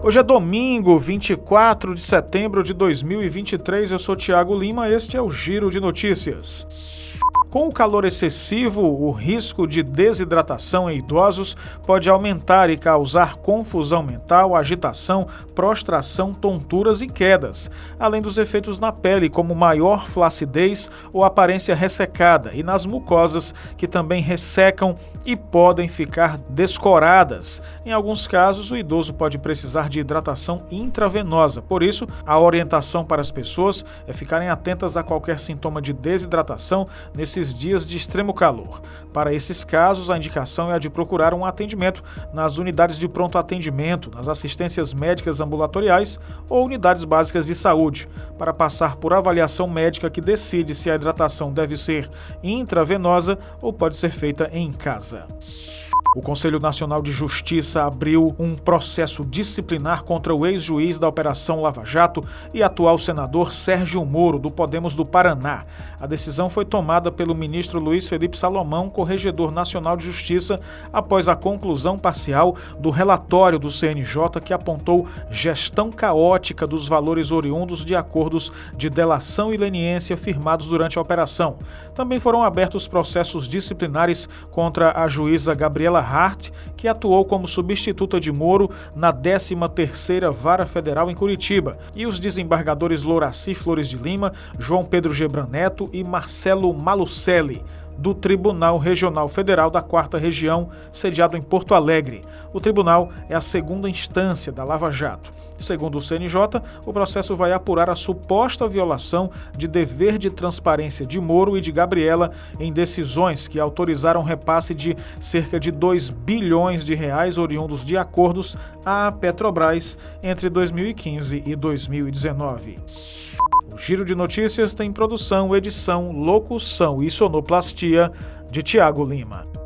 Hoje é domingo, 24 de setembro de 2023. Eu sou Tiago Lima. Este é o Giro de Notícias. Com o calor excessivo, o risco de desidratação em idosos pode aumentar e causar confusão mental, agitação, prostração, tonturas e quedas, além dos efeitos na pele, como maior flacidez ou aparência ressecada, e nas mucosas, que também ressecam e podem ficar descoradas. Em alguns casos, o idoso pode precisar de hidratação intravenosa. Por isso, a orientação para as pessoas é ficarem atentas a qualquer sintoma de desidratação nesse nesses dias de extremo calor. Para esses casos, a indicação é a de procurar um atendimento nas unidades de pronto atendimento, nas assistências médicas ambulatoriais ou unidades básicas de saúde, para passar por avaliação médica que decide se a hidratação deve ser intravenosa ou pode ser feita em casa. O Conselho Nacional de Justiça abriu um processo disciplinar contra o ex-juiz da Operação Lava Jato e atual senador Sérgio Moro, do Podemos do Paraná. A decisão foi tomada pelo ministro Luiz Felipe Salomão, corregedor nacional de Justiça, após a conclusão parcial do relatório do CNJ que apontou gestão caótica dos valores oriundos de acordos de delação e leniência firmados durante a operação. Também foram abertos processos disciplinares contra a juíza Gabriela Hart, que atuou como substituta de Moro na 13ª Vara Federal em Curitiba, e os desembargadores Louraci Flores de Lima, João Pedro Gebran Neto e Marcelo Malucelli, do Tribunal Regional Federal da Quarta Região, sediado em Porto Alegre. O tribunal é a segunda instância da Lava Jato. Segundo o CNJ, o processo vai apurar a suposta violação de dever de transparência de Moro e de Gabriela em decisões que autorizaram repasse de cerca de 2 bilhões de reais oriundos de acordos à Petrobras entre 2015 e 2019. O Giro de Notícias tem produção, edição, locução e sonoplastia de Tiago Lima.